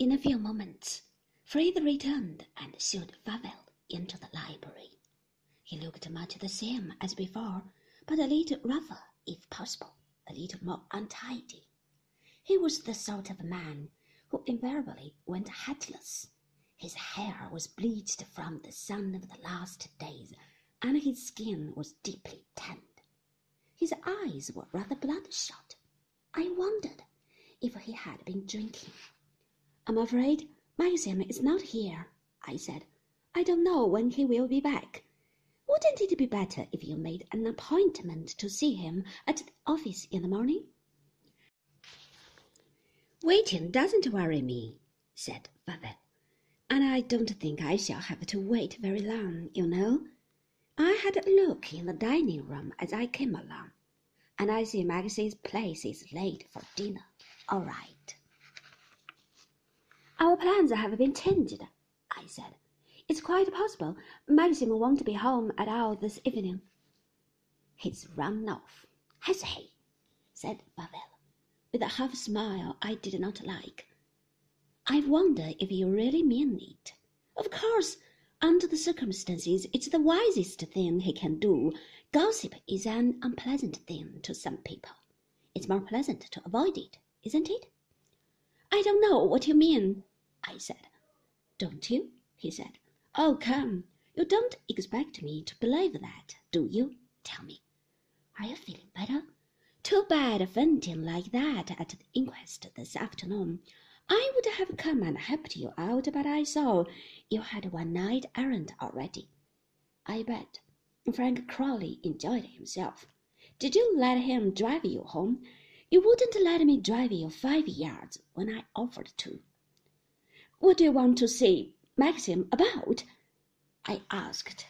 In a few moments, Frith returned and showed Favell into the library. He looked much the same as before, but a little rougher, if possible, a little more untidy. He was the sort of man who invariably went hatless. His hair was bleached from the sun of the last days, and his skin was deeply tanned. His eyes were rather bloodshot. I wondered if he had been drinking. I'm afraid Maxim is not here, I said. I don't know when he will be back. Wouldn't it be better if you made an appointment to see him at the office in the morning? Waiting doesn't worry me, said Favell, and I don't think I shall have to wait very long, you know. I had a look in the dining room as I came along, and I see Max's place is late for dinner. All right. Our plans have been changed, I said. It's quite possible Maxim won't be home at all this evening. He's run off, has he? said Favell, with a half smile I did not like. I wonder if you really mean it. Of course, under the circumstances, it's the wisest thing he can do. Gossip is an unpleasant thing to some people. It's more pleasant to avoid it, isn't it? I don't know what you mean, I said. Don't you? he said. Oh, come, you don't expect me to believe that, do you? Tell me. Are you feeling better? Too bad fainting like that at the inquest this afternoon. I would have come and helped you out, but I saw you had one night errand already. I bet Frank Crawley enjoyed himself. Did you let him drive you home? You wouldn't let me drive you five yards when I offered to. What do you want to see Maxim about? I asked,